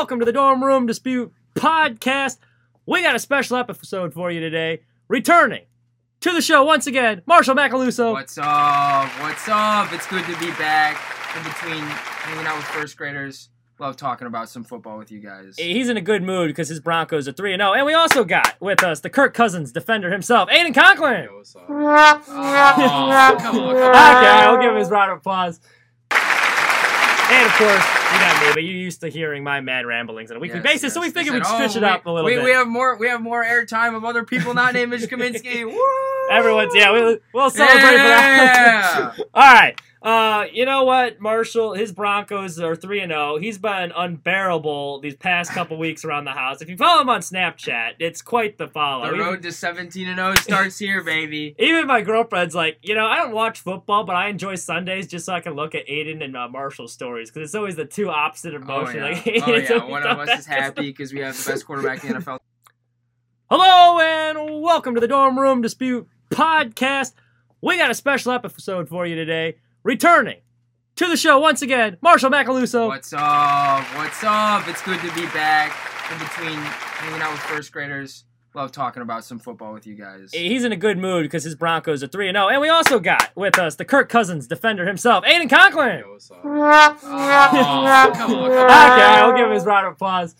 welcome to the Dorm Room Dispute Podcast. We got a special episode for you today. Returning to the show once again, Marshall Macaluso. What's up? What's up? It's good to be back in between hanging out with first graders. Love talking about some football with you guys. He's in a good mood because his Broncos are 3 0. And we also got with us the Kirk Cousins defender himself, Aiden Conklin. Yo, what's up? Oh, come on, come on. Okay, I'll give him his round of applause. And of course, you got me, but you're used to hearing my mad ramblings on a weekly Yes, basis, so we figured we'd switch it oh, up a little we, bit. We have more. We have more airtime of other people not named Mitch Kaminsky. Woo! Everyone's, yeah, we, we'll celebrate for that. All right. Uh, you know what, Marshall? His Broncos are three and zero. He's been unbearable these past couple weeks around the house. If you follow him on Snapchat, it's quite the follow. The road to 17 and 0 starts here, baby. Even my girlfriend's like, you know, I don't watch football, but I enjoy Sundays just so I can look at Aiden and uh, Marshall's stories because it's always the two opposite of Oh yeah, Like, oh, yeah. One of us is happy because we have the best quarterback in the NFL. Hello and welcome to the Dorm Room Dispute Podcast. We got a special episode for you today. Returning to the show once again, Marshall Macaluso. What's up? What's up? It's good to be back in between hanging out with first graders. Love talking about some football with you guys. He's in a good mood because his Broncos are 3 0. And we also got with us the Kirk Cousins defender himself, Aiden Conklin. Yo, what's up? Oh, come on, come on. Okay, I'll give him his round of applause.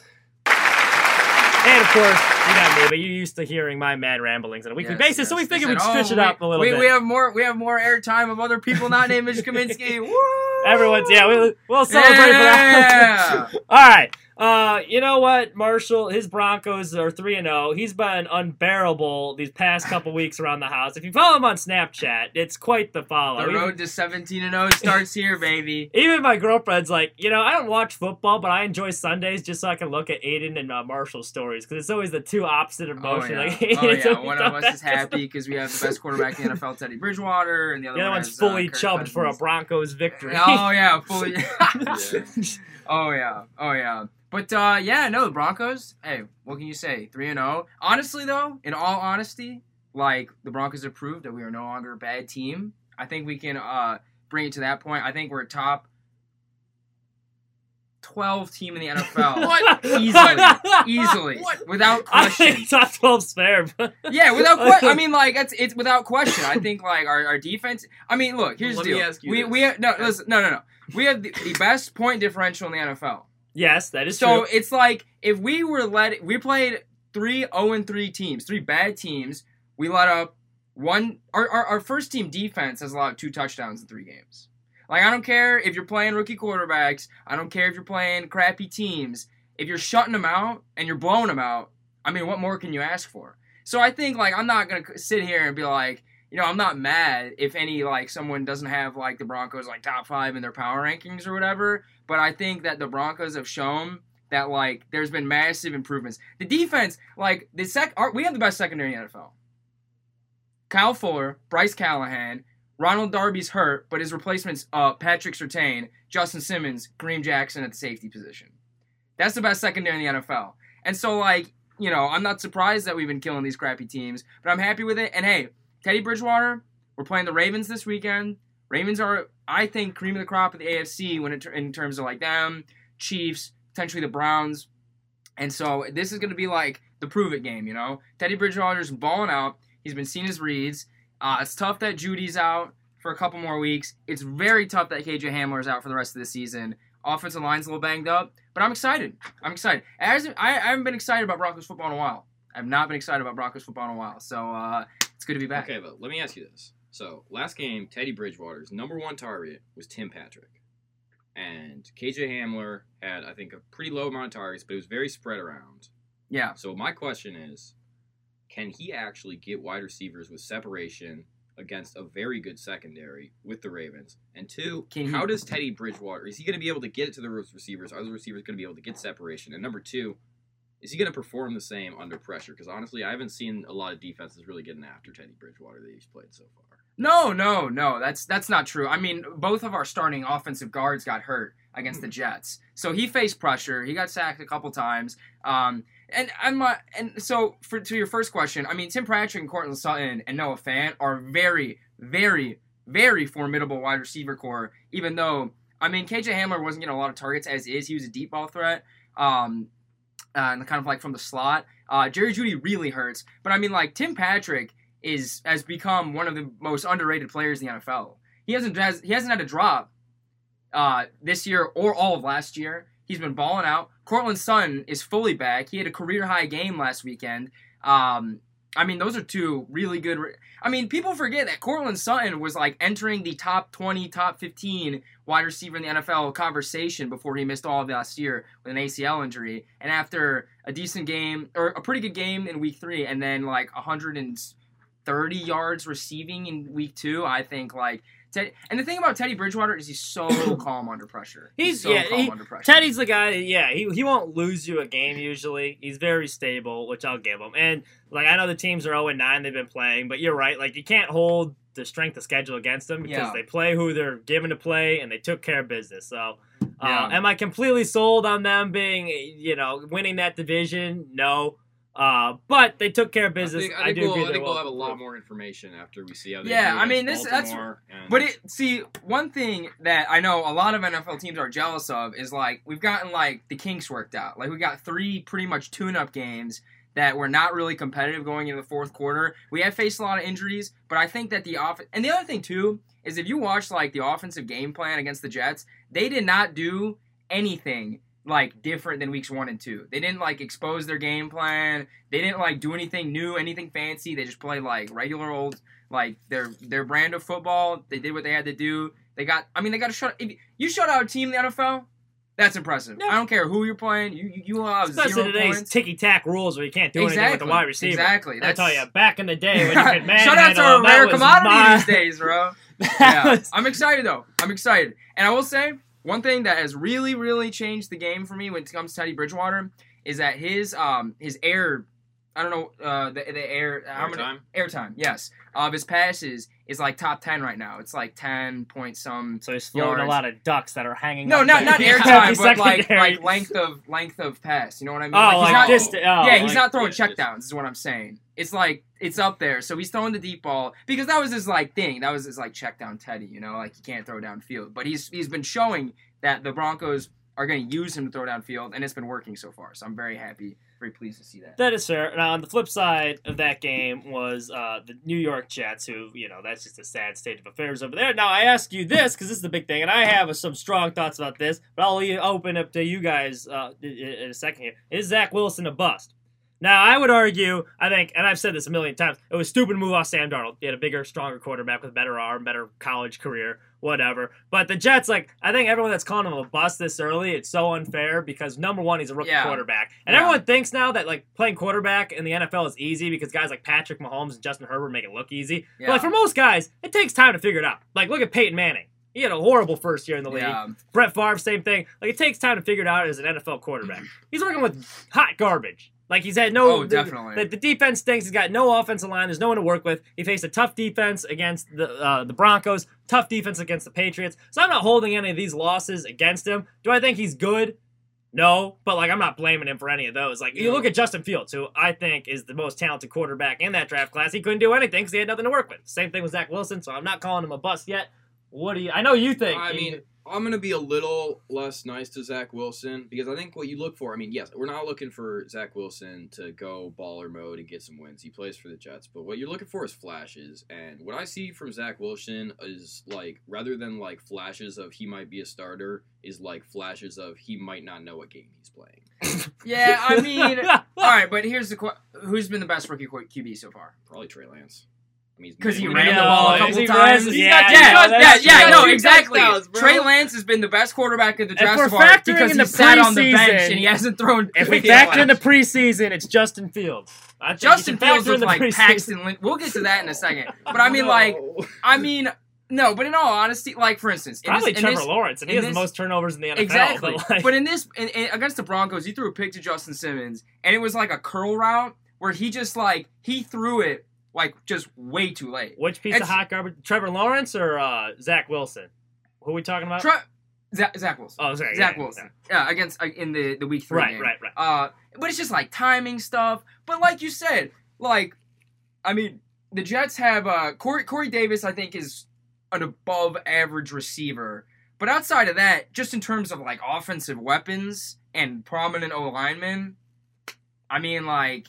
And of course, you got me, but you're used to hearing my mad ramblings on a weekly Yes, basis, so we figured we'd switch oh, it up a little we, bit. We have more. We have more airtime of other people not named Mitch Kaminsky. Woo! Everyone's, yeah, we, we'll celebrate for that. All right. Uh, you know what, Marshall? His Broncos are three and zero. He's been unbearable these past couple weeks around the house. If you follow him on Snapchat, it's quite the follow. The road to 17 and 0 starts here, baby. Even my girlfriend's like, you know, I don't watch football, but I enjoy Sundays just so I can look at Aiden and uh, Marshall's stories because it's always the two opposite emotions. Oh yeah, Like, oh, yeah. One of us is happy because we have the best quarterback in the NFL, Teddy Bridgewater, and the other, The other one one's is, fully uh, chubbed for a Broncos victory. Oh yeah, fully. Yeah. oh yeah, oh yeah. But uh, yeah, no, the Broncos. Hey, what can you say? Three and zero. Honestly, though, in all honesty, like the Broncos have proved that we are no longer a bad team. I think we can uh, bring it to that point. I think we're a top twelve team in the NFL. What? Easily, easily, What? without I question. think top 12's fair, but Yeah, without question. I mean, like it's it's without question. I think like our, our defense. I mean, look, here's Let the me deal. ask you we this. we have, no listen no no no. We have the, the best point differential in the NFL. Yes, that is So true. So it's like if we were let we played three 0 and three teams, three bad teams. We let up one. Our, our our first team defense has allowed two touchdowns in three games. Like I don't care if you're playing rookie quarterbacks. I don't care if you're playing crappy teams. If you're shutting them out and you're blowing them out, I mean, what more can you ask for? So I think like I'm not gonna sit here and be like, you know, I'm not mad if any like someone doesn't have like the Broncos like top five in their power rankings or whatever. But I think that the Broncos have shown that like there's been massive improvements. The defense, like the sec, we have the best secondary in the NFL. Kyle Fuller, Bryce Callahan, Ronald Darby's hurt, but his replacements uh, Patrick Surtain, Justin Simmons, Kareem Jackson at the safety position. That's the best secondary in the NFL. And so, like, you know, I'm not surprised that we've been killing these crappy teams, but I'm happy with it. And hey, Teddy Bridgewater, we're playing the Ravens this weekend. Ravens are, I think, cream of the crop of the AFC when it, in terms of like them, Chiefs, potentially the Browns. And so this is going to be like the prove it game, you know? Teddy Bridgewater's balling out. He's been seeing his reads. Uh, it's tough that Jeudy's out for a couple more weeks. It's very tough that KJ Hamler's out for the rest of the season. Offensive line's a little banged up, but I'm excited. I'm excited. As I, I haven't been excited about Broncos football in a while. I've not been excited about Broncos football in a while, so uh, it's good to be back. Okay, but let me ask you this. So last game, Teddy Bridgewater's number one target was Tim Patrick, and KJ Hamler had I think a pretty low amount of targets, but it was very spread around. Yeah. So my question is, can he actually get wide receivers with separation against a very good secondary with the Ravens? And two, Can he- how does Teddy Bridgewater is he going to be able to get it to the receivers? Are the receivers going to be able to get separation? And number two, is he going to perform the same under pressure? Because honestly, I haven't seen a lot of defenses really getting after Teddy Bridgewater that he's played so far. No, no, no. That's that's not true. I mean, both of our starting offensive guards got hurt against the Jets, so he faced pressure. He got sacked a couple times. Um, and I'm and so for to your first question, I mean, Tim Patrick and Courtland Sutton and Noah Fant are very, very, very formidable wide receiver core. Even though I mean, KJ Hamler wasn't getting a lot of targets as is. He was a deep ball threat. Um, uh, and kind of like from the slot. Uh, Jerry Jeudy really hurts, but I mean, like Tim Patrick is has become one of the most underrated players in the NFL. He hasn't has, he hasn't had a drop uh, this year or all of last year. He's been balling out. Courtland Sutton is fully back. He had a career high game last weekend. Um, I mean, those are two really good. Re- I mean, people forget that Courtland Sutton was like entering the top 20, top 15 wide receiver in the NFL conversation before he missed all of last year with an ACL injury. And after a decent game, or a pretty good game in week three, and then like 130 yards receiving in week two, I think like. Teddy, and the thing about Teddy Bridgewater is he's so calm under pressure. He's- so yeah, calm he- under pressure. Teddy's the guy. Yeah, he he won't lose you a game usually. He's very stable, which I'll give him. And like I know the teams are zero and nine they've been playing, but you're right. Like you can't hold the strength of schedule against them because Yeah. they play who they're given to play and they took care of business. So. Uh, Yeah. Am I completely sold on them being, you know, winning that division? No. Uh, but they took care of business. I think, I I, think do we'll, agree I think we'll have a lot more information after we see how they Yeah, I mean, this- that's- and- But it see one thing that I know a lot of NFL teams are jealous of is like we've gotten like the kinks worked out. Like we got three pretty much tune-up games that were not really competitive going into the fourth quarter. We have faced a lot of injuries, but I think that the off and the other thing too is if you watch like the offensive game plan against the Jets, they did not do anything like different than weeks one and two. They didn't like expose their game plan. They didn't like do anything new, anything fancy. They just played like regular old like their their brand of football. They did what they had to do. They got. I mean, they got to shut. If you shut out a team in the NFL, that's impressive. Yeah. I don't care who you're playing. You you, you allow Especially zero today's points. ticky tack rules where you can't do anything with the wide receiver. Exactly. That's... I tell you, back in the day when you could manhandle Shout out to a rare commodity my- these days, bro. Yeah, was- I'm excited though. I'm excited, and I will say one thing that has really, really changed the game for me when it comes to Teddy Bridgewater is that his um his air, I don't know uh the, the air how many Airtime? airtime yes of his passes is like top ten right now. It's like ten point some. so he's floating a lot of ducks that are hanging. No, not not there. airtime, but like like length of length of pass. You know what I mean? Oh, he's like not- distance. Oh, yeah, he's like- not throwing yeah, checkdowns. Is what I'm saying. It's like it's up there. So he's throwing the deep ball because that was his like thing. That was his like check down Teddy. You know, like he can't throw downfield. But he's he's been showing that the Broncos are going to use him to throw downfield, and it's been working so far. So I'm very happy, very pleased to see that. That is fair. Now, on the flip side of that game was uh, the New York Jets, who, you know, that's just a sad state of affairs over there. Now, I ask you this, because this is the big thing, and I have some strong thoughts about this, but I'll open up to you guys uh, in, in a second here. Is Zach Wilson a bust? Now, I would argue, I think, and I've said this a million times, it was stupid to move off Sam Darnold. He had a bigger, stronger quarterback with a better arm, better college career, whatever. But the Jets, like, I think everyone that's calling him a bust this early, it's so unfair because number one, he's a rookie Yeah. quarterback. And Yeah. everyone thinks now that, like, playing quarterback in the NFL is easy because guys like Patrick Mahomes and Justin Herbert make it look easy. But, like, for most guys, it takes time to figure it out. Like, look at Peyton Manning. He had a horrible first year in the league. yeah, Brett Favre, same thing. Like it takes time to figure it out as an NFL quarterback. He's working with hot garbage. Like he's had no. Oh, definitely. The, the defense stinks. He's got no offensive line. There's no one to work with. He faced a tough defense against the uh, the Broncos. Tough defense against the Patriots. So I'm not holding any of these losses against him. Do I think he's good? No, but like I'm not blaming him for any of those. Like you look at Justin Fields, who I think is the most talented quarterback in that draft class. He couldn't do anything because he had nothing to work with. Same thing with Zach Wilson. So I'm not calling him a bust yet. What do you? I know you think. I mean, I'm gonna be a little less nice to Zach Wilson because I think what you look for. I mean, yes, we're not looking for Zach Wilson to go baller mode and get some wins. He plays for the Jets, but what you're looking for is flashes. And what I see from Zach Wilson is like rather than like flashes of he might be a starter, is like flashes of he might not know what game he's playing. yeah. I mean, all right, but here's the question who's been the best rookie QB so far? Probably Trey Lance. I mean, he's 'Cause he ran the ball a couple times. He's yeah, got- yeah, yeah, that's yeah, yeah, true. no, exactly. bro. Trey Lance has been the best quarterback of the draft so far because he sat on the bench and he hasn't thrown. If we factor in the preseason, it's Justin Fields. Justin Fields factor in looks the like preseason. Paxton Lynch. We'll get to that in a second. But I mean, like, I mean, no. But in all honesty, like for instance, in Probably this, Trevor this- Lawrence, and he has the most turnovers in the NFL. Exactly. But like, But in this, in, in, against the Broncos, he threw a pick to Justin Simmons, and it was like a curl route where he just like he threw it like just way too late. which piece of hot garbage? Trevor Lawrence or uh, Zach Wilson? Who are we talking about? Tre- Zach, Zach Wilson. oh, sorry, Zach yeah, Wilson. Yeah, against uh, in the the week three Right, game. right, right. Uh, but it's just like timing stuff. But like you said, like, I mean, the Jets have uh Corey Corey Davis. I think is an above average receiver. But outside of that, just in terms of like offensive weapons and prominent O linemen, I mean, like,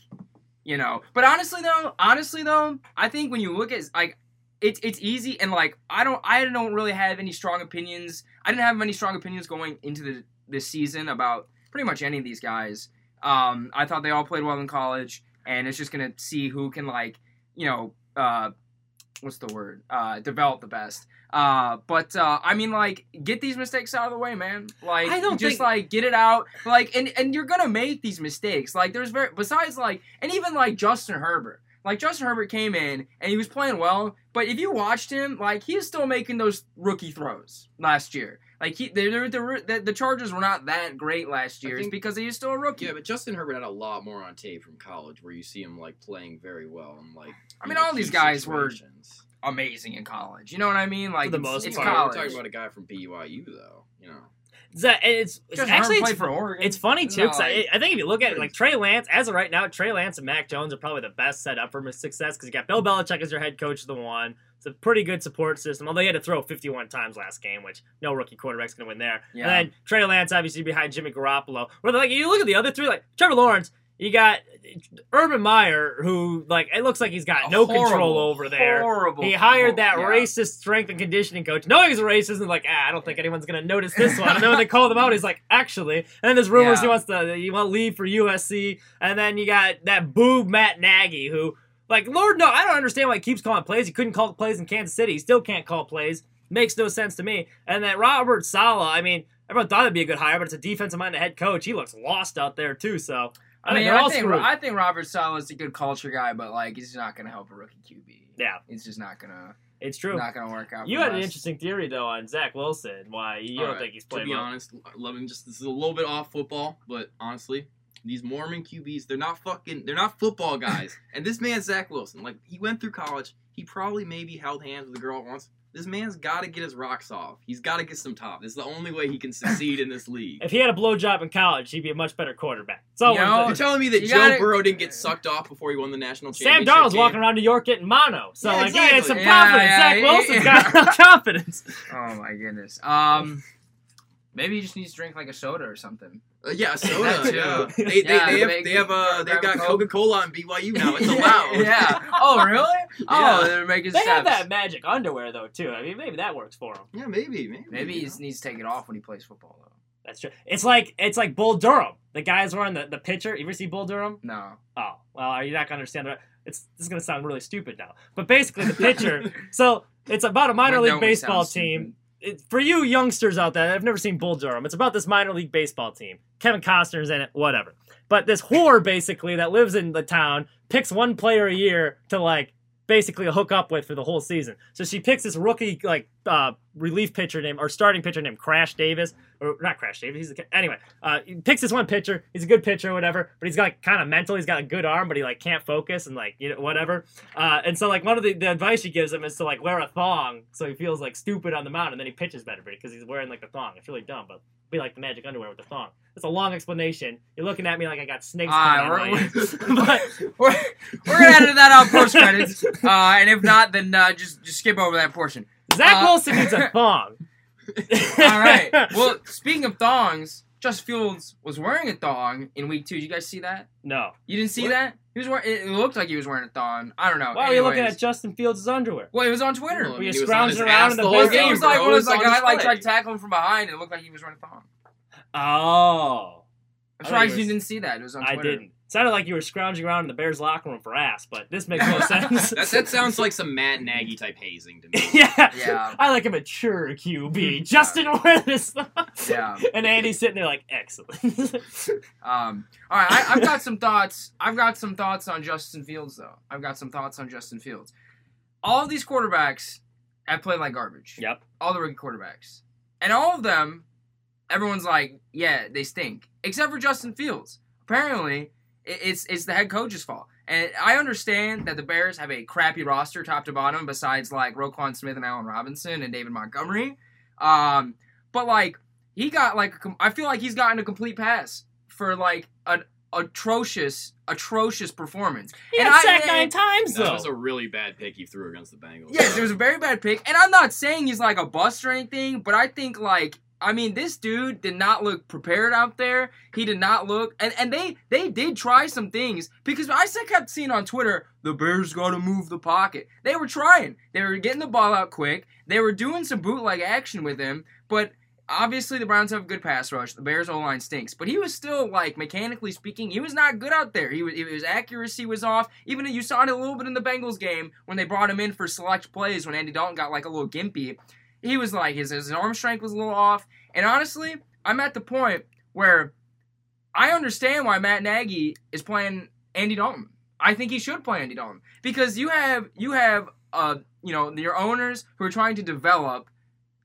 you know. But honestly, though, honestly though, I think when you look at like, it's it's easy and like I don't I don't really have any strong opinions. I didn't have any strong opinions going into the this season about pretty much any of these guys. Um, I thought they all played well in college, and it's just gonna see who can like, you know, uh, what's the word? Uh, develop the best. Uh, but uh, I mean, like, get these mistakes out of the way, man. Like, I don't just think- like get it out. Like, and and you're gonna make these mistakes. Like, there's very besides like, and even like Justin Herbert. Like Justin Herbert came in and he was playing well, but if you watched him, like he was still making those rookie throws last year. Like he, they the, the the Chargers were not that great last I year. It's think- because he was still a rookie. Yeah, but Justin Herbert had a lot more on tape from college, where you see him like playing very well and like. I mean, know, all these key guys were amazing in college. You know what I mean? Like the it's, most it's part. We're talking about a guy from BYU though. You know. That- it's, it's actually it's, for Oregon. it's funny It's too. not 'cause I, I think if you look at it, like Trey Lance, as of right now, Trey Lance and Mac Jones are probably the best set up for success because you got Bill Belichick as your head coach, the one. It's a pretty good support system. Although he had to throw 51 times last game, which no rookie quarterback's gonna win there. Yeah. And then Trey Lance obviously behind Jimmy Garoppolo. Where like you look at the other three, like Trevor Lawrence, you got Urban Meyer, who like it looks like he's got no control over there. Horrible. He hired that Yeah. racist strength and conditioning coach, knowing he's a racist, and like, ah, I don't think anyone's gonna notice this one. And then when they call him out, he's like, actually. And then there's rumors Yeah. he wants to, he want to leave for USC. And then you got that boob Matt Nagy, who, like, Lord, no, I don't understand why he keeps calling plays. He couldn't call plays in Kansas City. He still can't call plays. Makes no sense to me. And then Robert Saleh, I mean, everyone thought it'd be a good hire, but it's a defensive minded head coach. He looks lost out there too. So I, I mean, all I think. I think Robert Saleh's a good culture guy, but like he's not gonna help a rookie QB. Yeah. It's just not gonna it's true. not gonna work out. You had an interesting theory though on Zach Wilson. Why you don't Alright, think he's To be well? honest, loving just this is a little bit off football, but honestly, these Mormon QBs, they're not fucking, they're not football guys. and this man, Zach Wilson, like he went through college, he probably maybe held hands with a girl once. This man's got to get his rocks off. He's got to get some top. This is the only way he can succeed in this league. If he had a blowjob in college, he'd be a much better quarterback. So You we're know. You're telling me that You Joe gotta- Burrow didn't get sucked off before he won the national Sam championship? Darnold's game? walking around New York getting mono. So Yeah, like he had exactly. some confidence. yeah, Zach he- Wilson's yeah. got no confidence. Oh my goodness. Um, maybe he just needs to drink like a soda or something. Uh, yeah, That soda. too. Yeah. They, they, Yeah, they have make- they have uh they've got Coca Cola on BYU now. It's allowed. yeah. Oh really? Oh, Yeah. they're making They have that magic underwear though too. I mean, maybe that works for him. Yeah, maybe, maybe. Maybe he you just needs to take it off when he plays football though. That's true. It's like it's like Bull Durham. The guy's wearing the, the pitcher. You ever see Bull Durham? No. Oh, well, are you not gonna understand that? It's this is gonna sound really stupid now. But basically, the pitcher. so it's about a minor When league baseball sound team. It, for you youngsters out there, I've never seen Bull Durham. It's about this minor league baseball team. Kevin Costner's in it, whatever. But this whore basically that lives in the town picks one player a year to like basically hook up with for the whole season. So she picks this rookie like uh, relief pitcher named or starting pitcher named Crash Davis or not Crash Davis. He's a, anyway. Uh, he picks this one pitcher. He's a good pitcher or whatever, but he's got like, kind of mental. He's got a good arm, but he like can't focus and like you know whatever. Uh, and so like one of the, the advice she gives him is to like wear a thong so he feels like stupid on the mound and then he pitches better because he's wearing like a thong. It's really dumb, but be like the magic underwear with the thong. It's a long explanation. You're looking at me like I got snakes coming my we're, we're, we're, we're gonna edit that out post credits, uh, and if not, then uh, just just skip over that portion. Zach Uh, Wilson needs a thong. All right. Well, speaking of thongs, Just Fields was wearing a thong in week two. Did you guys see that? no. You didn't see What? that? He was wearing. It looked like he was wearing a thong. I don't know. Why are you looking at Justin Fields' underwear? Well, it was on Twitter. Well, I mean, he was scrounging around in the the whole whole it game, was like bro. one It of was like on I like tried to tackle him from behind, and it looked like he was wearing a thong. Oh. I'm surprised thought you you didn't see that. It was on I didn't. Sounded like you were scrounging around in the Bears locker room for ass, but this makes no sense. That, that sounds like some Matt Nagy type hazing to me. yeah. Yeah. I like a mature QB. Justin wear this. Yeah. And Andy's sitting there like, excellent. Um, all right, I, I've got some thoughts. I've got some thoughts on Justin Fields, though. I've got some thoughts on Justin Fields. All of these quarterbacks have played like garbage. yep. All the rookie quarterbacks, and all of them, everyone's like, yeah, they stink, except for Justin Fields. Apparently, it's it's the head coach's fault. And I understand that the Bears have a crappy roster, top to bottom, besides like Roquan Smith and Allen Robinson and David Montgomery. Um, but like he got like I feel like he's gotten a complete pass for like an atrocious, atrocious performance. He And got I- sacked and- nine times Though. That was a really bad pick he threw against the Bengals. Yes, it was a very bad pick, and I'm not saying he's like a bust or anything, but I think like I mean this dude did not look prepared out there. He did not look, and and they they did try some things because I said kept seeing on Twitter the Bears got to move the pocket. They were trying, they were getting the ball out quick, they were doing some bootleg action with him, but. Obviously, the Browns have a good pass rush. The Bears' O line stinks, but he was still like mechanically speaking, he was not good out there. He was his accuracy was off. Even you saw it a little bit in the Bengals game when they brought him in for select plays when Andy Dalton got like a little gimpy. He was like his his arm strength was a little off. And honestly, I'm at the point where I understand why Matt Nagy is playing Andy Dalton. I think he should play Andy Dalton because you have you have uh you know your owners who are trying to develop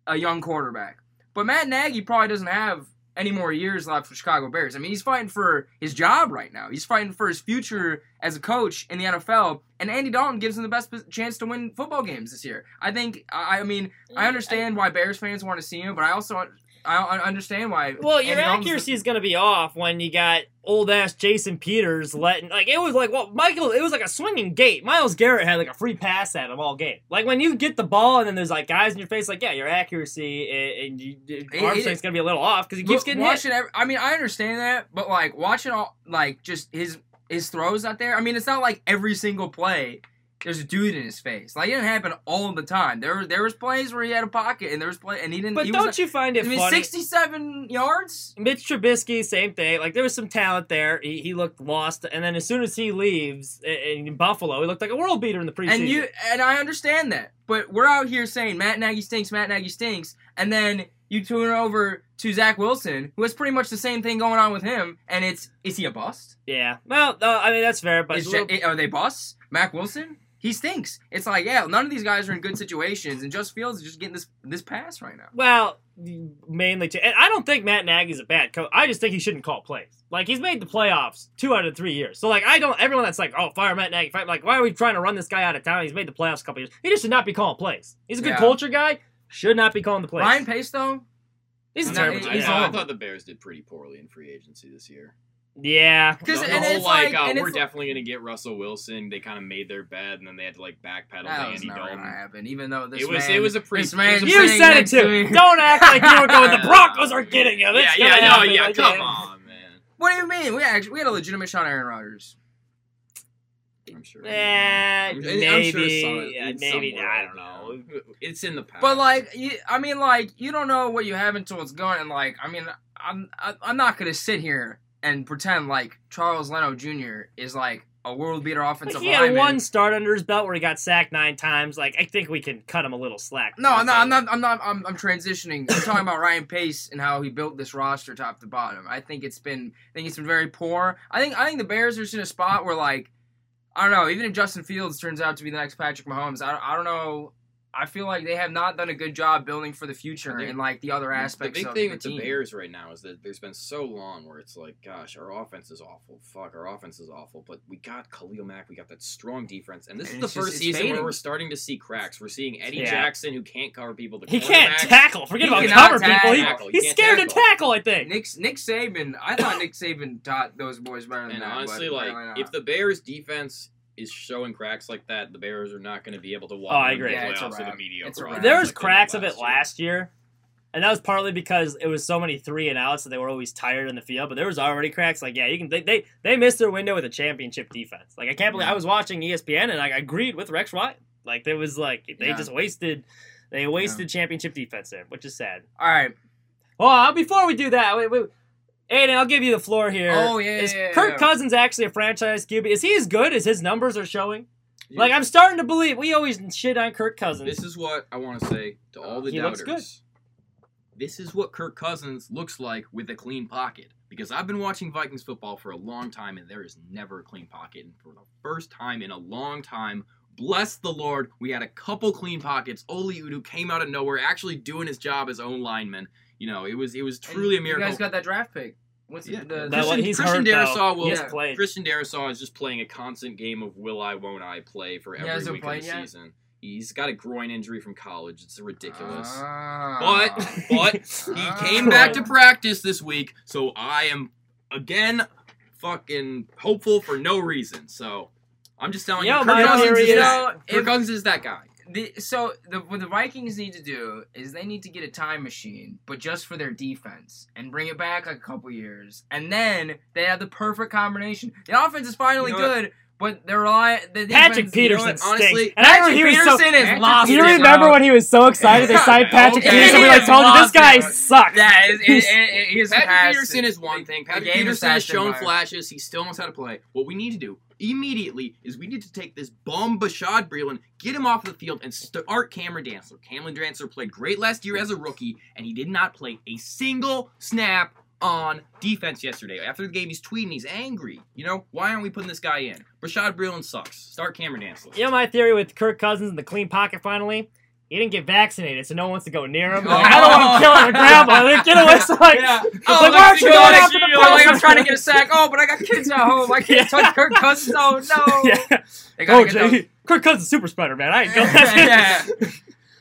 a young quarterback. But Matt Nagy probably doesn't have any more years left for Chicago Bears. I mean, he's fighting for his job right now. He's fighting for his future as a coach in the NFL, and Andy Dalton gives him the best chance to win football games this year. I think. I I mean, I understand why Bears fans want to see him, but I also I don't understand why. Well, your accuracy is going to be off when you got old ass Jason Peters letting like it was like well Michael it was like a swinging gate. Myles Garrett had like a free pass at him all game. Like when you get the ball and then there's like guys in your face like yeah your accuracy and, and you, It- arm strength's going to be a little off because he keeps getting hit. every, I mean, I understand that, but like watching all like just his his throws out there. I mean, it's not like every single play there's a dude in his face. Like it didn't happen all the time. There there was plays where he had a pocket and there was play and he didn't. But he don't was, you find it I mean, funny? sixty-seven yards. Mitch Trubisky, same thing. Like there was some talent there. He, he looked lost, and then as soon as he leaves in, in Buffalo, he looked like a world beater in the preseason. And you and I understand that, but we're out here saying Matt Nagy stinks, Matt Nagy stinks, and then you turn over to Zach Wilson, who has pretty much the same thing going on with him, and it's is he a bust? yeah. Well, uh, I mean that's fair, but Is little- Ja- are they busts? Mac Wilson? He stinks. It's like, yeah, none of these guys are in good situations, and Just Fields is just getting this this pass right now. Well, mainly to, and I don't think Matt Nagy's a bad coach. I just think he shouldn't call plays. Like he's made the playoffs two out of three years. So like I don't. Everyone that's like, oh, fire Matt Nagy. Fire, like why are we trying to run this guy out of town? He's made the playoffs a couple years. He just should not be calling plays. He's a good Yeah. culture guy. Should not be calling the plays. Ryan Pace though, he's a No, terrible. he- I. I uh, thought the Bears did pretty poorly in free agency this year. Yeah. The, 'Cause- the and whole it's like, like- uh, and we're it's- definitely gonna get Russell Wilson. They kind of made their bed, and then they had to like backpedal to was Andy never Dalton. gonna happen. Even though this It was man, it was a pre. this man was a You said it next to too. me. Don't act like you were going. The Broncos are getting him. Yeah, It's yeah, no, happen. yeah. Like, Come on, man. What do you mean? We actually we had a legitimate shot on Aaron Rodgers. I'm sure. Eh, I'm, I'm maybe. sure some- yeah, maybe. somewhere, I don't know. It's in the past. But like, you, I mean, like you don't know what you have until it's gone. And like, I mean, I'm I, I'm not gonna sit here and pretend like Charles Leno Jr. is like a world beater offensive he had lineman. one start under his belt where he got sacked nine times. Like I think we can cut him a little slack. No, I'm not. I'm not. I'm not. I'm, I'm transitioning. I'm talking about Ryan Pace and how he built this roster top to bottom. I think it's been. I think it's been very poor. I think. I think the Bears are just in a spot where like, I don't know. Even if Justin Fields turns out to be the next Patrick Mahomes, I, I don't know. I feel like they have not done a good job building for the future and like the other aspects The big of thing the with team. the Bears right now is that there's been so long where it's like, gosh, our offense is awful. Fuck, our offense is awful. But we got Khalil Mack, we got that strong defense, and this And is the it's just- first season fading. where we're starting to see cracks. We're seeing Eddie Yeah. Jackson who can't cover people. The He can't tackle. Forget He about cannot cover people. He- tackle. He he's can't scared to tackle. tackle. I think. Nick Nick Saban. I thought Nick Saban taught those boys better than And that. honestly, but like if the Bears defense is showing cracks like that, the Bears are not going to be able to walk Oh, I into agree. the Yeah, it's a playoffs with a wrap. mediocre. It's a wrap. There was like cracks of it last year, and that was partly because it was so many three and outs that they were always tired in the field. But there was already cracks. Like yeah, you can they they, they missed their window with a championship defense. Like I can't believe I was watching ESPN and I agreed with Rex Ryan. Like there was like they Yeah. just wasted they wasted championship defense there, which is sad. all right. Well, before we do that, wait, wait. Aiden, I'll give you the floor here. Oh, yeah, Is yeah, Kirk yeah. Cousins actually a franchise QB? Is he as good as his numbers are showing? Yeah. Like I'm starting to believe we always shit on Kirk Cousins. This is what I want to say to all the He looks doubters. good. This is what Kirk Cousins looks like with a clean pocket. Because I've been watching Vikings football for a long time, and there is never a clean pocket. And for the first time in a long time, bless the Lord, we had a couple clean pockets. Oli Udoh came out of nowhere, actually doing his job as own lineman. You know, it was it was truly a miracle. You guys got that draft pick. What's Yeah. the, the Christian, he's Christian hurt, though. Darrisaw will He has Yeah. Christian Darrisaw is just playing a constant game of will I, won't I play for every hasn't week of the played yet? season. He's got a groin injury from college. It's ridiculous. Ah. But but he Ah. came back to practice this week, so I am again fucking hopeful for no reason. So I'm just telling Yeah, you, my Kirk Cousins, theory is, is- that- Kirk if- Cousins is that guy. The, so the, what the Vikings need to do is they need to get a time machine, but just for their defense, and bring it back like a couple years, and then they have the perfect combination. The offense is finally You know good, but they're all the Patrick defense- Peterson what? Honestly, stinks. And I remember Patrick he was so. Peterson is Patrick lost. You remember bro. when he was so excited they signed Patrick Okay. Peterson? We like told you this guy it. sucks. Yeah, it, it, it, it, Patrick. Peterson is one thing. The- the Patrick game is Peterson has shown by- flashes. He still knows how to play. What we need to do immediately is we need to take this bum Bashaud Breeland, get him off the field, and start Cameron Dantzler. Cameron Dantzler played great last year as a rookie, and he did not play a single snap on defense yesterday. After the game, he's tweeting, he's angry. You know, why aren't we putting this guy in? Bashaud Breeland sucks. Start Cameron Dantzler. You know my theory with Kirk Cousins and the clean pocket finally? He didn't get vaccinated, so no one wants to go near him. Oh. Like, I don't want oh. him killing a grandma. Like, get away. So, like, Yeah. Oh, like, like, why aren't you going after the like, I'm trying to get a sack. Oh, but I got kids at home. I can't touch Kirk Cousins. Oh no. yeah. Oh, Jay, Kirk Cousins is super spreader, man. I ain't going yeah.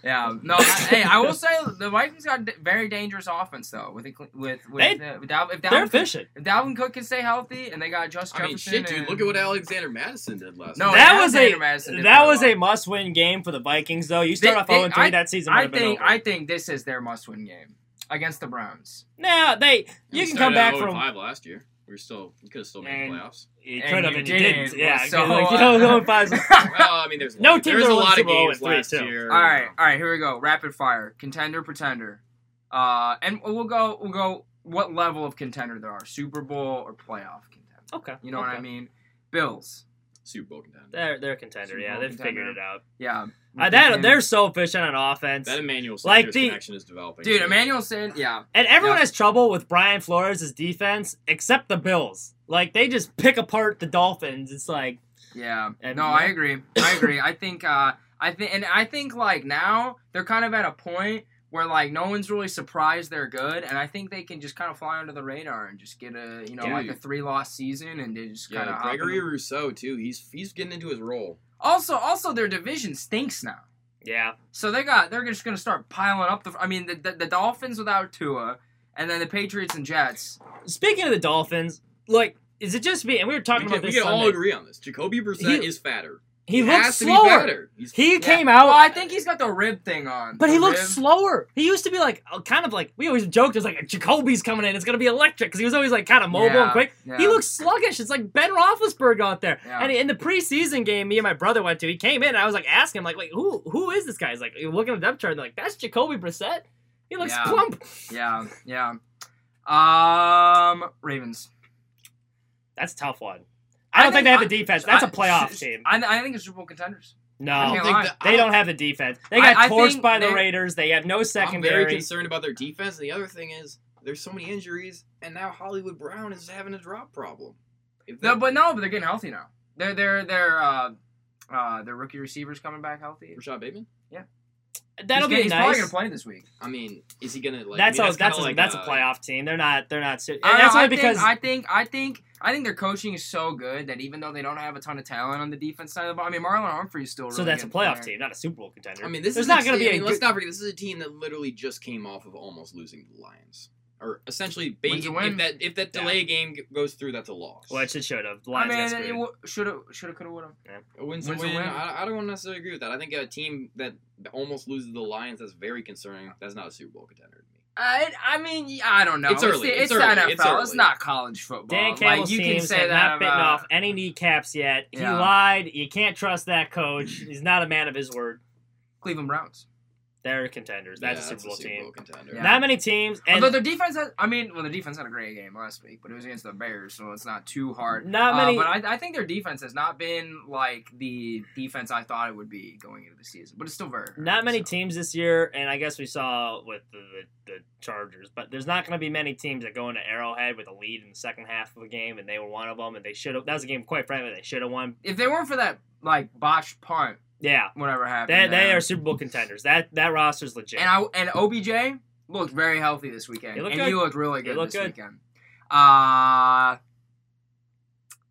Yeah. No. I, hey, I will say the Vikings got very dangerous offense though. With with with, They- uh, with Dal- if They're Dalvin Cook, efficient. if Dalvin Cook can stay healthy and they got Just I mean, Jefferson. shit, dude. and- Look at what Alexander Mattison did last No, that and was Alexander a Mattison did that was well. a must-win game for the Vikings, though. You start They- off they- 0 3 that season. I have been think over. I think this is their must-win game against the Browns. Nah, they you We can come back from 5 last year. We were still, we could have still made And- the playoffs. you And could have you and you didn't, didn't. Yeah, so, like, you uh, know, going five. well, I mean, there's a No lot, teams there's are a lot of Super games with three, last too. year. All right, all right. Here we go. Rapid fire. Contender, pretender. Uh, and we'll go. We'll go. What level of contender there are? Super Bowl or playoff contender? Okay, You know what I okay. mean? Bills. Super Bowl contender. They're they're a contender. Super Yeah, Bowl they've contender. figured it out. Yeah. Uh, that they're so efficient on offense, That Emmanuel Like Sanders the- connection is developing. Dude, too. Emmanuel said, yeah. and everyone Yeah. has trouble with Brian Flores' defense except the Bills. Like they just pick apart the Dolphins. It's like Yeah. And- no, I agree. I agree. I think uh I think and I think like now they're kind of at a point where like no one's really surprised they're good and I think they can just kind of fly under the radar and just get a you know Yeah. like a three loss season and they just kind Yeah, of Gregory Rousseau too. He's he's getting into his role. Also also their division stinks now. yeah, So they got they're just going to start piling up the I mean the, the the Dolphins without Tua and then the Patriots and Jets. Speaking of the Dolphins, like, is it just me? And we were talking we can, about we this. can all agree on this. Jacoby Brissett He- is fatter. He looks has to be slower. He Yeah. came out, Well, I think he's got the rib thing on. but he looks rib. slower. He used to be like uh, kind of like we always joked. It was like Jacoby's coming in. It's gonna be electric because he was always like kind of mobile Yeah, and quick. yeah. He looks sluggish. It's like Ben Roethlisberger out there. And in the preseason game, me and my brother went to, he came in. and I was like asking him like, wait, who who is this guy? He's like looking at the depth chart. And they're like that's Jacoby Brissett. He looks plump. Yeah, yeah. Um, Ravens. That's a tough one. I don't I think, they have think- the defense. That's a I- playoff team. I, I think it's Super Bowl contenders. No, can't think lie. that- they don't have the defense. They got I torched by the Raiders. They have no I'm very secondary. concerned about their defense. And the other thing is, there's so many injuries, and now Hollywood Brown is having a drop problem. If No, but no, but they're getting healthy now. They're they're they're uh, uh, their rookie receivers coming back healthy. Rashod Bateman. That'll he's, be he's nice. probably gonna play this week. I mean, is he gonna like? that's I mean, a that's kinda a, like that's a uh, playoff team. They're not they're not. ser- I that's know, only I think- I think I think I think their coaching is so good that even though they don't have a ton of talent on the defense side of the ball, I mean Marlon Humphrey is still. a so really that's a playoff player. team, not a Super Bowl contender. I mean, this There's is not going to be I a mean, let's not forget this is a team that literally just came off of almost losing the Lions, or essentially, ba- Wins if that if that Yeah. delay game goes through, that's a loss. which it should have. The I mean, it should have, should have, could have, would have. A win's a Wins a win. win. I, I don't necessarily agree with that. I think a team that almost loses the Lions that's very concerning. That's not a Super Bowl contender to me. I, I mean, I don't know. It's early, the, it's the early, NFL. it's early. It's not college football. Dan Campbell's like, you can say have that not bitten about- off any kneecaps yet. He Yeah. lied. You can't trust that coach. He's not a man of his word. Cleveland Browns. They're contenders. That's Yeah, a Super Bowl team. Bowl contender. Yeah. Not many teams, and Although their defense, has, I mean, well, the defense had a great game last week, but it was against the Bears, so it's not too hard. Not Uh, many- but I, I think their defense has not been like the defense I thought it would be going into the season, but it's still very. not many so. teams this year, and I guess we saw with the, the, the Chargers, but there's not going to be many teams that go into Arrowhead with a lead in the second half of a game, and they were one of them, and they should have. That was a game, quite frankly, they should have won. If they weren't for that like botched punt, Yeah, whatever happened, they, they are Super Bowl contenders. That that roster's legit. And I and OBJ looked very healthy this weekend, He looked and good. he looked really good looked this good. weekend. Uh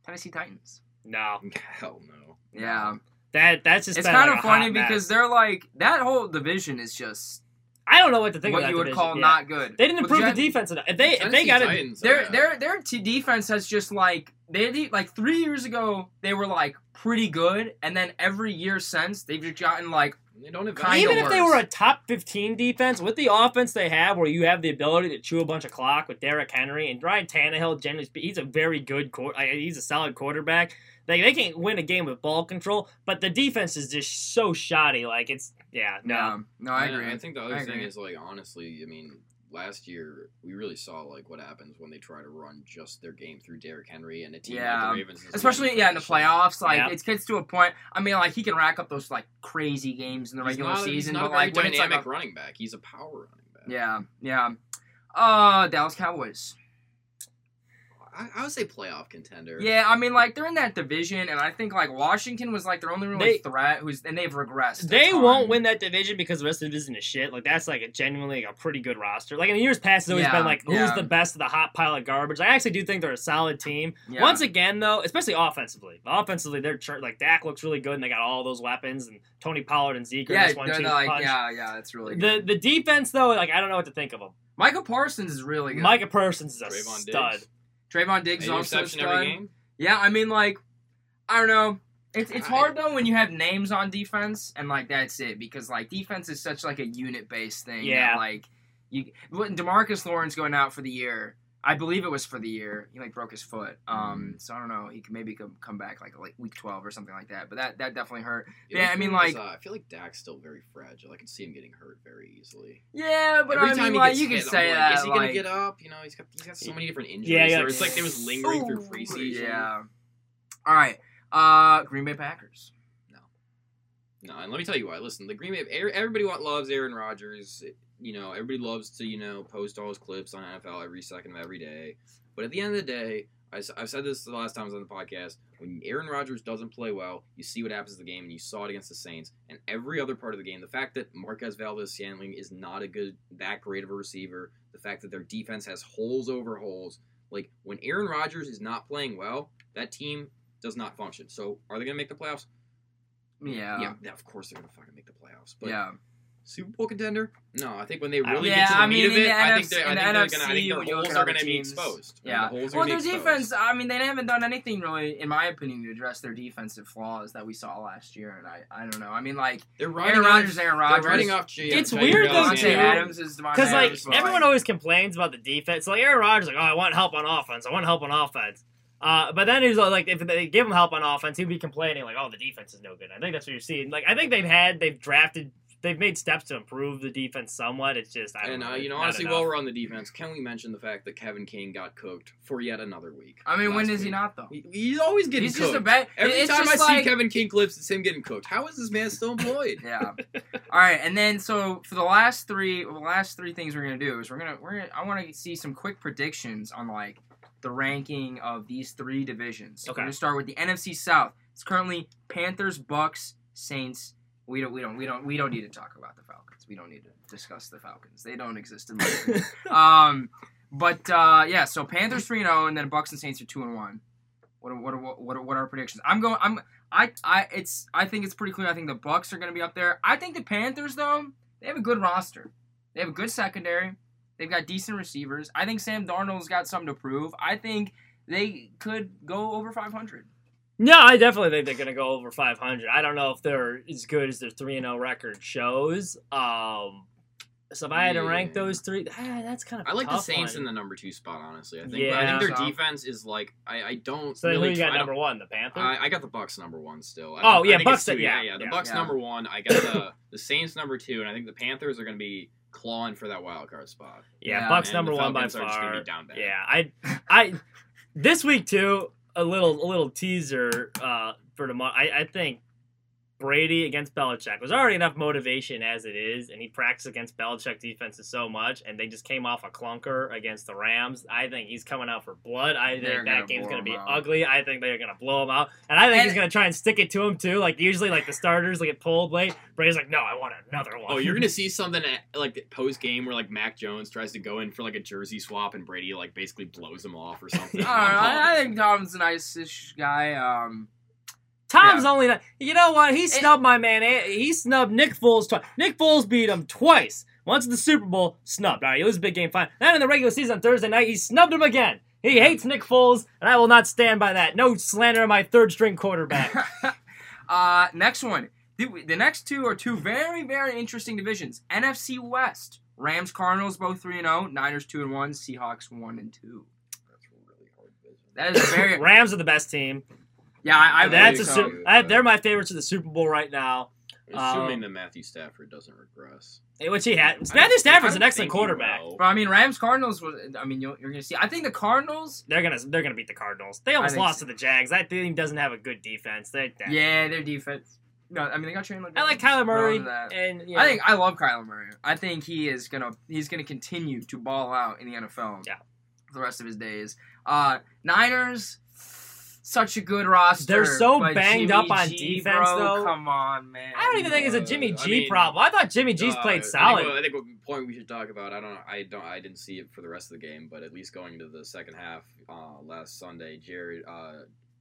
Tennessee Titans. no, Hell no. Yeah, that that's just it's kind like of a funny because mess. they're like that whole division is just I don't know what to think what of that you would division. call Yeah. not good. They didn't improve Jet- the defense enough. If they if they got it, Their their their t- defense has just like they de- like three years ago they were like pretty good, and then every year since they've just gotten like they don't have Kinda even if they were a top 15 defense with the offense they have, where you have the ability to chew a bunch of clock with Derrick Henry and Ryan Tannehill, generally he's a very good quar- He's a solid quarterback. They they can't win a game with ball control, but the defense is just so shoddy. Like it's yeah no. no no I agree. I think the other I thing agree. is like honestly, I mean, last year we really saw like what happens when they try to run just their game through Derrick Henry and a team Yeah. like the Ravens. Especially yeah in the playoffs, like Yeah. it gets to a point. I mean, like he can rack up those like crazy games in the He's regular not, he's season, not but a very like when it's like dynamic a, running back. He's a power running back. yeah yeah. Uh, Dallas Cowboys. I, I would say playoff contender. Yeah, I mean, like they're in that division, and I think like Washington was like their only real They- threat. Who's and they've regressed. a They ton. won't win that division because the rest of the division is shit. Like that's like a genuinely like, a pretty good roster. Like in the years past, it's always Yeah, been like who's yeah. the best of the hot pile of garbage. I actually do think they're a solid team. Yeah. Once again, though, especially offensively, offensively they're chur- like Dak looks really good and they got all those weapons and Tony Pollard and Zeke yeah, one they're like yeah, yeah, it's really The good. the defense though, like I don't know what to think of them. Michael Parsons is really good. Micah Parsons is a Trevon stud. Diggs. Trevon Diggs also a stud. Yeah, I mean, like, I don't know. It's it's hard though when you have names on defense and like that's it because like defense is such like a unit based thing. that, Yeah. like you Demarcus Lawrence going out for the year. I believe it was for the year. He like broke his foot. Um, so I don't know. He could maybe come come back like like week twelve or something like that. But that that definitely hurt. Yeah, I mean, is, like- uh, I feel like Dak's still very fragile. I can see him getting hurt very easily. Yeah, but Every I time mean, he like gets you can hit, I'm say like, that. Is he gonna get up? You know, he's got he's got so many different injuries. Yeah, yeah. Or it's like there was lingering through Ooh, preseason. Yeah. All right. Uh, Green Bay Packers. No, No, and let me tell you why. Listen, the Green Bay, er- everybody loves Aaron Rodgers. You know, everybody loves to you know post all his clips on NFL every second of every day. But at the end of the day, I, have said this the last time I was on the podcast. When Aaron Rodgers doesn't play well, you see what happens to the game, and you saw it against the Saints and every other part of the game. The fact that Marquez Valdes Scantling is not a good, that great of a receiver. The fact that their defense has holes over holes. Like when Aaron Rodgers is not playing well, that team does not function. So are they going to make the playoffs? Yeah. yeah, of course they're gonna fucking make the playoffs. But yeah. Super Bowl contender? No, I think when they really Yeah, get to the I meat of it, the I think they're, I think the they're NFC, gonna, I think their when you look holes are gonna be exposed. Yeah. the Well, their exposed. defense. I mean, they haven't done anything really, in my opinion, to address their defensive flaws that we saw last year. And I, I don't know. I mean, like They're riding Aaron off. Rodgers, Aaron They're Rodgers. riding off. J- It's Jair weird, though, too. Adams is Because like Adams, but, everyone always complains about the defense. Like Aaron Rodgers, like, oh, I want help on offense. I want help on offense. Uh, but then he's like, if they give him help on offense, he'd be complaining like, oh, the defense is no good. I think that's what you're seeing. Like, I think they've had, they've drafted, they've made steps to improve the defense somewhat. It's just, I don't And know. uh, you know, honestly, enough. while we're on the defense, can we mention the fact that Kevin King got cooked for yet another week? I mean, when is last is he not though? He- he's always getting He's cooked. just a bad. Every it's time I just see Kevin King clips, it's him getting cooked. How is this man still employed? Yeah. All right, and then so for the last three, the last three things we're gonna do is we're gonna we're gonna I want to see some quick predictions on like the ranking of these three divisions. Okay. We're gonna start with the NFC South. It's currently Panthers, Bucs, Saints. We don't we don't we don't we don't need to talk about the Falcons. We don't need to discuss the Falcons. They don't exist in my um, but uh, yeah, so Panthers three and zero, and then Bucs and Saints are two and one. What are, what are, what are, what are our predictions? I'm going. I'm I I it's I think it's pretty clear. I think the Bucs are going to be up there. I think the Panthers though they have a good roster. They have a good secondary. They've got decent receivers. I think Sam Darnold's got something to prove. I think they could go over 500. No, I definitely think they're going to go over 500. I don't know if they're as good as their 3 0 record shows. Um, so if I had to rank Yeah. those three, ah, that's kind of I like the Saints one. in the number two spot. Honestly, I think. Yeah. I Yeah. think their So- defense is like I, I don't So who really you got try to number one? The Panthers? I, I got the Bucs number one still. I Oh, don't- I yeah, think Bucs it's two. yeah, yeah, The yeah. Bucs Yeah. number one. I got the the Saints number two, and I think the Panthers are going to be clawing for that wild card spot. yeah, Yeah, Bucs And number one by Falcons are just gonna far. be down bad. Yeah, I, I, this week too. A little, a little teaser uh, for tomorrow. I, I think Brady against Belichick was already enough motivation as it is, and he practiced against Belichick defenses so much, and they just came off a clunker against the Rams. I think he's coming out for blood. I They're think gonna that game's going to be out. ugly. I think they're going to blow him out, and I think he's going to try and stick it to him too. Like usually, like the starters like get pulled late. Brady's like, no, I want another one. Oh, you're gonna see something at, like post game where like Mac Jones tries to go in for like a jersey swap and Brady like basically blows him off or something. I don't know. I, I think Tom's a nice-ish guy. Um, Tom's only not. You know what? He It- snubbed my man. He snubbed Nick Foles twice. Nick Foles beat him twice. Once in the Super Bowl, snubbed. All right, it was a big game, fine. Then in the regular season on Thursday night, he snubbed him again. He hates Nick Foles, and I will not stand by that. No slander on my third string quarterback. uh, next one. The, the next two are two very, very interesting divisions. NFC West. Rams, Cardinals, both three and zero. Niners two and one. Seahawks one and two. That's a really hard division. That is very. Rams are the best team. Yeah, I, I That's a believe so. su- I, they're my favorites of the Super Bowl right now, Assuming Um, that Matthew Stafford doesn't regress. which he had. Matthew Stafford's an excellent quarterback. But I mean, Rams, Cardinals was. I mean, you're, you're gonna see. I think the Cardinals. They're gonna they're gonna beat the Cardinals. They almost lost so. to the Jags. That team doesn't have a good defense. They, they- Yeah, their defense. No, I mean they got Chandler. I like Jones. Kyler Murray, None of and you I think I love Kyler Murray. I think he is gonna he's gonna continue to ball out in the NFL. Yeah. For the rest of his days. Uh Niners, such a good roster. They're so banged Jimmy up on G, defense, bro, though. Come on, man. I don't even think it's a Jimmy Uh, I G mean, problem. I thought Jimmy G's Uh, played I think solid. I think, what point we should talk about. I don't. I don't. I didn't see it for the rest of the game, but at least going into the second half uh, last Sunday, Jared, uh,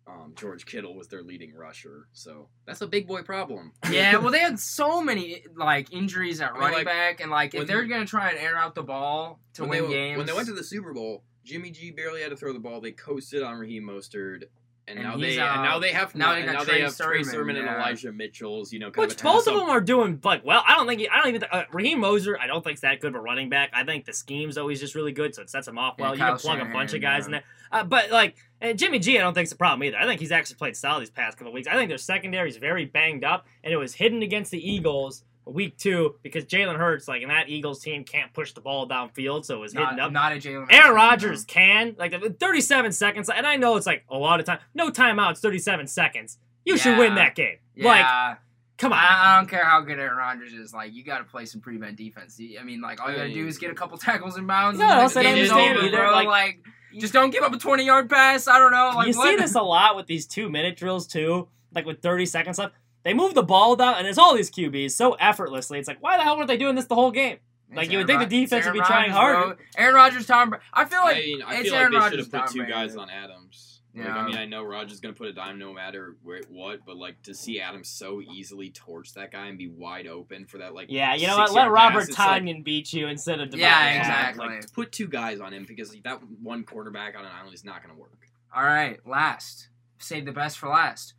um, George Kittle was their leading rusher. So that's a big boy problem. Yeah, well, they had so many like injuries at I mean, running like, back, and like if they're gonna try and air out the ball to when win they, games, When they went to the Super Bowl, Jimmy G barely had to throw the ball. They coasted on Raheem Mostert. And, And now they uh, and now they have now they now they have Trey Sermon, Sermon and yeah. Elijah Mitchell's you know kind Which of both of them are doing like well. I don't think I don't even uh, Raheem Mostert. I don't think's that good of a running back. I think the scheme's always just really good, so it sets him off Yeah, well. you Kyle can plug a bunch of Shanahan, guys in there, uh, but like and Jimmy G, I don't think's a problem either. I think he's actually played solid these past couple of weeks. I think their secondary is very banged up, and it was hidden against the Eagles week two because Jalen Hurts, like, and that Eagles team can't push the ball downfield, so it was not, hidden up. not a Jalen. Aaron Rodgers can like 37 seconds, and I know it's like a lot of time. No timeouts, 37 seconds. You should win that game. Yeah, Like, come on. I, I don't care how good Aaron Rodgers is. Like, you got to play some pretty bad defense. I mean, like, all you got to do is get a couple tackles in bounds. No, and say game understand over, either, bro. like- Like, just don't give up a twenty yard pass. I don't know. Like, you what? see this a lot with these two minute drills too, like with 30 seconds left. They move the ball down, and it's all these QBs so effortlessly. It's like, why the hell weren't they doing this the whole game? It's like, you would Aaron think the defense would be Aaron trying Rodgers, harder. bro. Aaron Rodgers, Tom. Bra- I feel like I, mean, I it's feel Aaron they Rodgers, should have put Tom two Brady. guys on Adams. Like, Yeah. I mean, I know Rodgers is gonna put a dime no matter where, what, but like to see Adams so easily torch that guy and be wide open for that like Yeah, you know what? Let Robert pass, it's like- beat you instead of Davante Yeah, exactly. Like, put two guys on him because that one quarterback on an island is not gonna work. All right, last. Save the best for last.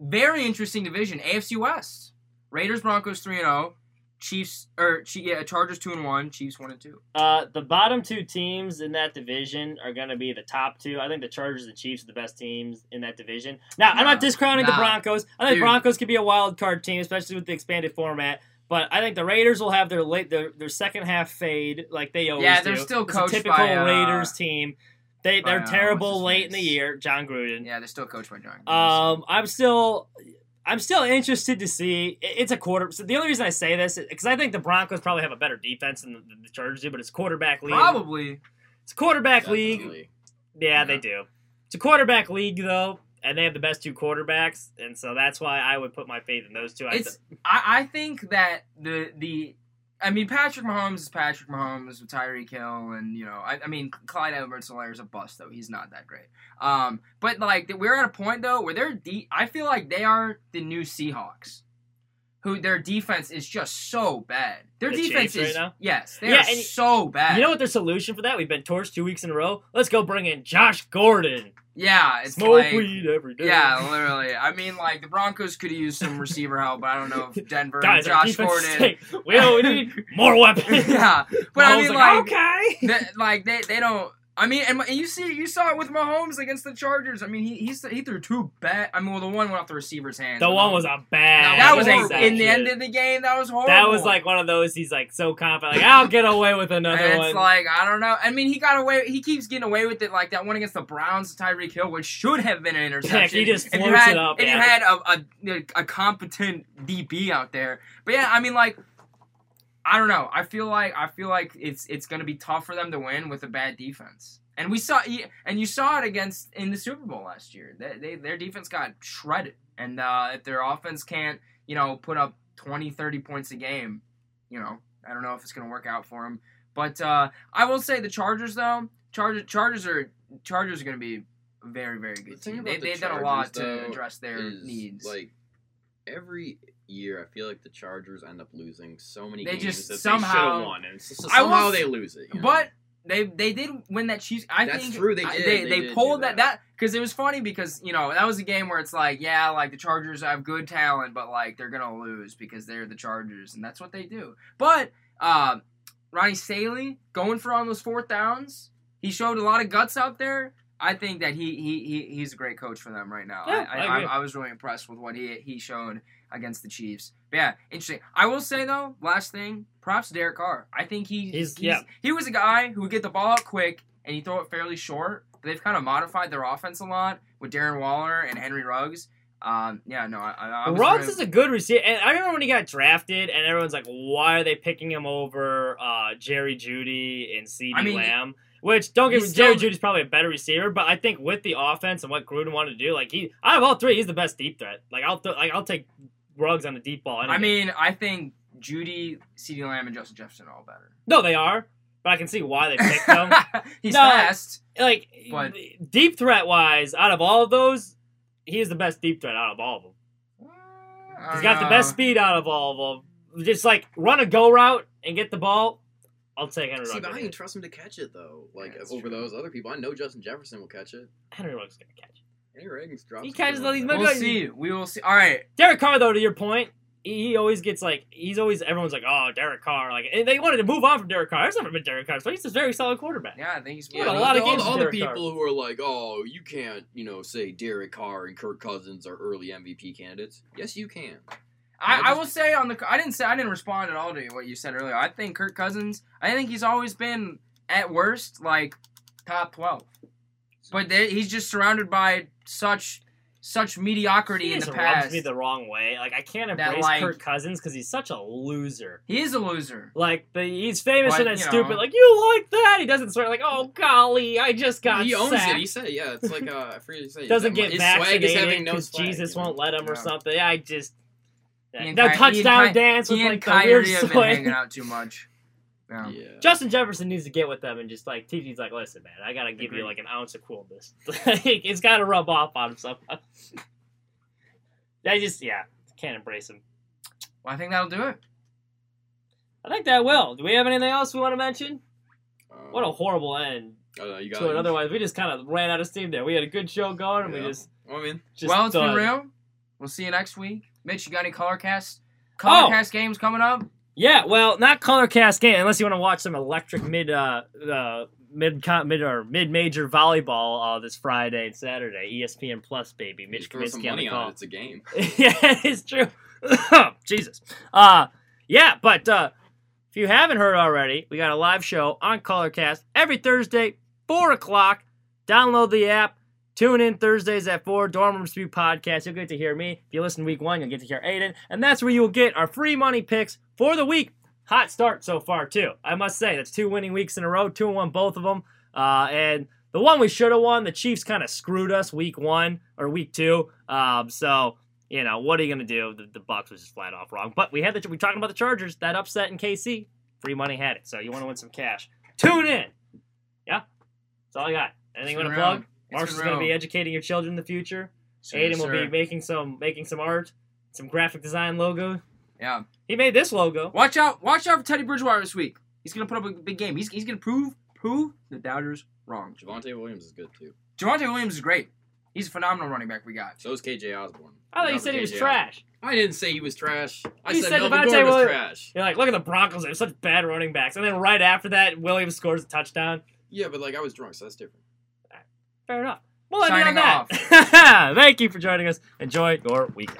Very interesting division. AFC West. Raiders, Broncos three and zero. Chiefs or yeah, Chargers two and one. Chiefs one and two. Uh, the bottom two teams in that division are going to be the top two. I think the Chargers and Chiefs are the best teams in that division. Now, I'm not Nah, discounting the. Broncos. I think Dude. Broncos could be a wild card team, especially with the expanded format. But I think the Raiders will have their late their, their second half fade like they always do Yeah, they're still It's a typical by, uh, Raiders team. They by, they're uh, terrible what's his late in the year. Jon Gruden. Yeah, they're still coached by Jon. Um, I'm still, I'm still interested to see. It's a quarter. So the only reason I say this is because I think the Broncos probably have a better defense than the, the Chargers do, but it's quarterback league. Probably. It's a quarterback league. Definitely. Yeah, they do. It's a quarterback league though, and they have the best two quarterbacks, and so that's why I would put my faith in those two. I It's. I, I think that the the. I mean, Patrick Mahomes is Patrick Mahomes with Tyreek Hill, and you know, I, I mean, Clyde Edwards-Helaire is a bust though. He's not that great. Um, but like we're at a point though where they're de- I feel like they are the new Seahawks, who their defense is just so bad. Their The defense Chiefs right is now? yes, they Yeah, are so bad. you know what their solution for that? We've been torched two weeks in a row. Let's go bring in Josh Gordon. Yeah, it's Smoke like weed every day. yeah, literally. I mean, like the Broncos could use some receiver help, but I don't know if Denver guys, and Josh Gordon. We don't need more weapons. yeah, but I mean, like, like, okay. they, like they they don't. I mean, and, and you see, you saw it with Mahomes against the Chargers. I mean, he he, he threw two bad. I mean, well, the one went off the receiver's hands. The one was a bad. that was horrible. in the end of the game. That was horrible. That was like one of those. He's like so confident, like I'll get away with another And one. it's like I don't know. I mean, he got away. He keeps getting away with it, like that one against the Browns, Tyreek Hill, which should have been an interception. he just if you floats had, it up, If yeah. you had a, a a competent DB out there, but yeah, I mean, like I don't know. I feel like I feel like it's it's going to be tough for them to win with a bad defense. And we saw and you saw it against in the Super Bowl last year. They, they their defense got shredded. And uh, if their offense can't, you know, put up 20, 30 points a game, you know, I don't know if it's going to work out for them. But uh, I will say the Chargers though, Chargers Chargers are Chargers are going to be a very very good thing team. They the they've done a lot to address their needs. Like every year, I feel like the Chargers end up losing so many They games just that they somehow- should have won, and it's I will somehow s- they lose it. you know? But they they did win that Chiefs. I That's think true, they I- did, They, they they did pulled do that that. that because it was funny because you know that was a game where it's like yeah like the Chargers have good talent but like they're gonna lose because they're the Chargers and that's what they do. But uh, Brandon Staley going for on those fourth downs, he showed a lot of guts out there. I think that he he, he he's a great coach for them right now. Yeah, I, I I. I, I was really impressed with what he he showed against the Chiefs. But yeah, interesting. I will say though, last thing, props to Derek Carr. I think he He's- yeah. he was a guy who would get the ball out quick and he throw it fairly short. But they've kind of modified their offense a lot with Darren Waller and Henry Ruggs. Um, yeah, no, I, I, Ruggs really- is a good receiver, and I remember when he got drafted, and everyone's like, "Why are they picking him over uh, Jerry Jeudy and CeeDee I mean, Lamb?" Which don't get me, he's Jerry still- Jeudy's probably a better receiver, but I think with the offense and what Gruden wanted to do, like he out of all three, he's the best deep threat. Like I'll th- like I'll take Ruggs on the deep ball. any I mean, I think Jeudy, CeeDee Lamb, and Justin Jefferson are all better. no, they are, but I can see why they picked them. He's No. fast. like But- deep threat wise, out of all of those, he is the best deep threat out of all of them. I He's don't got the best speed out of all of them. Just like run a go route and get the ball. I'll take Henry See, Ruggs. but I can trust him to catch it though. Like Yeah, over true. those other people, I know Justin Jefferson will catch it. Henry Ruggs is gonna catch. it. Any Reagan's drops. He catches all them. these We'll Maybe- see. We will see. All right. Derek Carr, though, to your point, he, he always gets like he's always everyone's like, oh, Derek Carr, like and they wanted to move on from Derek Carr. There's never been Derek Carr, so he's a very solid quarterback. Yeah, I think he's. Yeah, Yeah, a lot of all, games all with the Derek Carr. people who are like, "Oh, you can't," you know, say Derek Carr and Kirk Cousins are early MVP candidates. Yes, you can. I, I I will say on the. I didn't say I didn't respond at all to what you said earlier. I think Kirk Cousins. I think he's always been at worst like top twelve, but they, he's just surrounded by such such mediocrity He in just the rubs me the wrong way. Like I can't That, embrace like- Kirk Cousins because he's such a loser. he is a loser. Like the, he's famous But, for that stupid, know. like you like that. He doesn't swear like, oh golly, I just got he owns sacked. it. He said, "Yeah, it's like uh, I forget to say doesn't get his swag is having vaccinated no because swag, Jesus you know? won't let him or something. I just That, and no Ky- he touchdown Ky- dance with like the weird Kyrie have been swing. hanging out too much. Yeah. Yeah. Justin Jefferson needs to get with them and just like TG's like, listen, man, I gotta give you like an ounce of coolness. like, it's gotta rub off on him somehow. I just yeah, can't embrace him. Well, I think that'll do it. I think that will. Do we have anything else we want to mention? Um, What a horrible end oh, no, you to it. it. Otherwise, we just kind of ran out of steam there. We had a good show going, and we just Well, I mean, just well, it's done. been real. We'll see you next week. Mitch, you got any color cast color Oh! cast games coming up? Yeah, well, not color cast game unless you want to watch some electric mid uh, uh mid mid or mid major volleyball uh, this Friday and Saturday. ESPN Plus, baby. you Mitch throw some Kaminsky on the money call. on it. It's a game. yeah, it's true. Jesus. Uh yeah, but uh if you haven't heard already, we got a live show on Colorcast every Thursday, four o'clock. Download the app. Tune in Thursdays at 4, Dorm Room Spew Podcast. You'll get to hear me. If you listen week one, you'll get to hear Aiden. And that's where you'll get our free money picks for the week. Hot start so far, too. I must say, that's two winning weeks in a row, two and one, both of them. Uh, and the one we should have won, the Chiefs kind of screwed us week one or week two. Um, so, you know, what are you going to do? The, the Bucs was just flat off wrong. But we had the, we talking about the Chargers, that upset in KC. Free money had it. So you want to win some cash. Tune in. Yeah. That's all I got. Anything you want to plug? Marshall's going to be educating your children in the future. Sir, Aiden will be making some making some art, some graphic design logo. Yeah. He made this logo. Watch out! Watch out for Teddy Bridgewater this week. He's gonna put up a big game. He's, he's gonna prove prove the doubters wrong. Javonte Williams is good too. Javonte Williams is great. He's a phenomenal running back we got. So is KJ Osborn. I thought you said he was trash. I didn't say he was trash. I You said, said Melvin Gordon was Williams- trash. You're like, look at the Broncos. They have such bad running backs. And then right after that, Williams scores a touchdown. Yeah, but like I was drunk, so that's different. Fair enough. Well, I mean, on Signing that. Thank you for joining us. Enjoy your weekend.